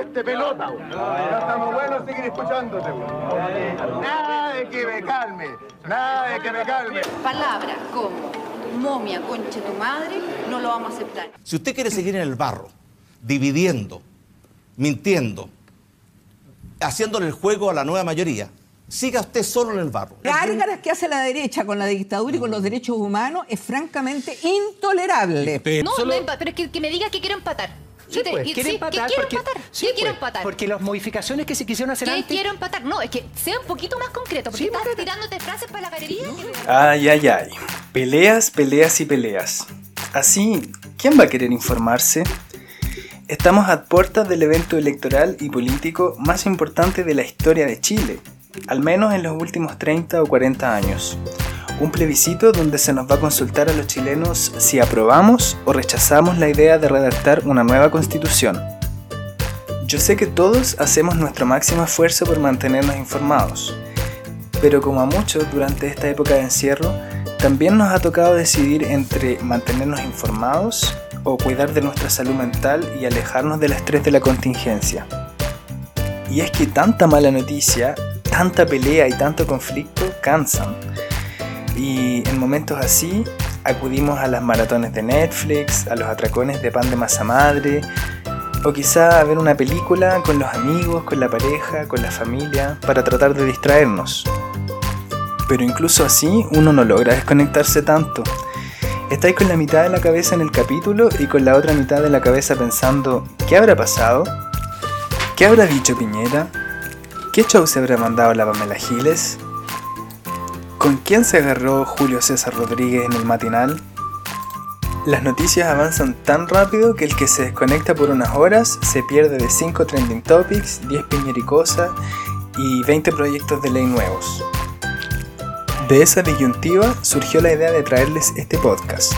Este pelota, Ya estamos buenos seguir escuchándote, Nada de que me calme, nada de que me calme. Palabras como momia, concha tu madre, no lo vamos a aceptar. Si usted quiere seguir en el barro, dividiendo, mintiendo, haciéndole el juego a la nueva mayoría, siga usted solo en el barro. Gárgaras que hace la derecha con la dictadura y con los derechos humanos es francamente intolerable. No, no, pero es que, que me diga que quiero empatar. Sí, pues, quiere sí, empatar que quiero porque, empatar. sí, ¿Qué quiero pues, empatar? Porque las modificaciones que se quisieron hacer ¿Qué antes. quiero empatar? No, es que sea un poquito más concreto, porque Sí, estás concreto. tirándote frases para la galería. que- Ay, ay, ay. Peleas, peleas y peleas. Así, ¿quién va a querer informarse? Estamos a puertas del evento electoral y político más importante de la historia de Chile, al menos en los últimos 30 o 40 años. Un plebiscito donde se nos va a consultar a los chilenos si aprobamos o rechazamos la idea de redactar una nueva constitución. Yo sé que todos hacemos nuestro máximo esfuerzo por mantenernos informados, pero como a muchos durante esta época de encierro, también nos ha tocado decidir entre mantenernos informados o cuidar de nuestra salud mental y alejarnos del estrés de la contingencia. Y es que tanta mala noticia, tanta pelea y tanto conflicto cansan. Y en momentos así acudimos a las maratones de Netflix, a los atracones de pan de masa madre, o quizá a ver una película con los amigos, con la pareja, con la familia, para tratar de distraernos. Pero incluso así uno no logra desconectarse tanto. Estáis con la mitad de la cabeza en el capítulo y con la otra mitad de la cabeza pensando, ¿qué habrá pasado? ¿Qué habrá dicho Piñera? ¿Qué show se habrá mandado la Pamela Giles? ¿Con quién se agarró Julio César Rodríguez en el matinal? Las noticias avanzan tan rápido que el que se desconecta por unas horas se pierde de 5 trending topics, 10 piñericosas y 20 proyectos de ley nuevos. De esa disyuntiva surgió la idea de traerles este podcast.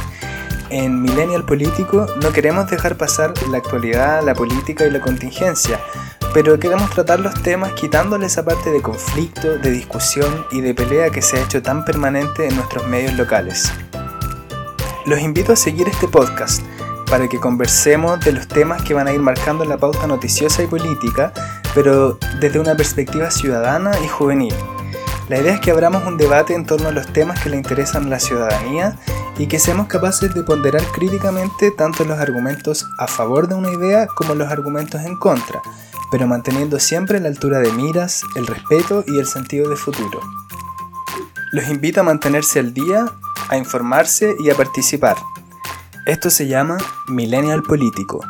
En Millennial Político no queremos dejar pasar la actualidad, la política y la contingencia, pero queremos tratar los temas quitándole esa parte de conflicto, de discusión y de pelea que se ha hecho tan permanente en nuestros medios locales. Los invito a seguir este podcast para que conversemos de los temas que van a ir marcando la pauta noticiosa y política, pero desde una perspectiva ciudadana y juvenil. La idea es que abramos un debate en torno a los temas que le interesan a la ciudadanía y que seamos capaces de ponderar críticamente tanto los argumentos a favor de una idea como los argumentos en contra, pero manteniendo siempre la altura de miras, el respeto y el sentido de futuro. Los invito a mantenerse al día, a informarse y a participar. Esto se llama Millennial Político.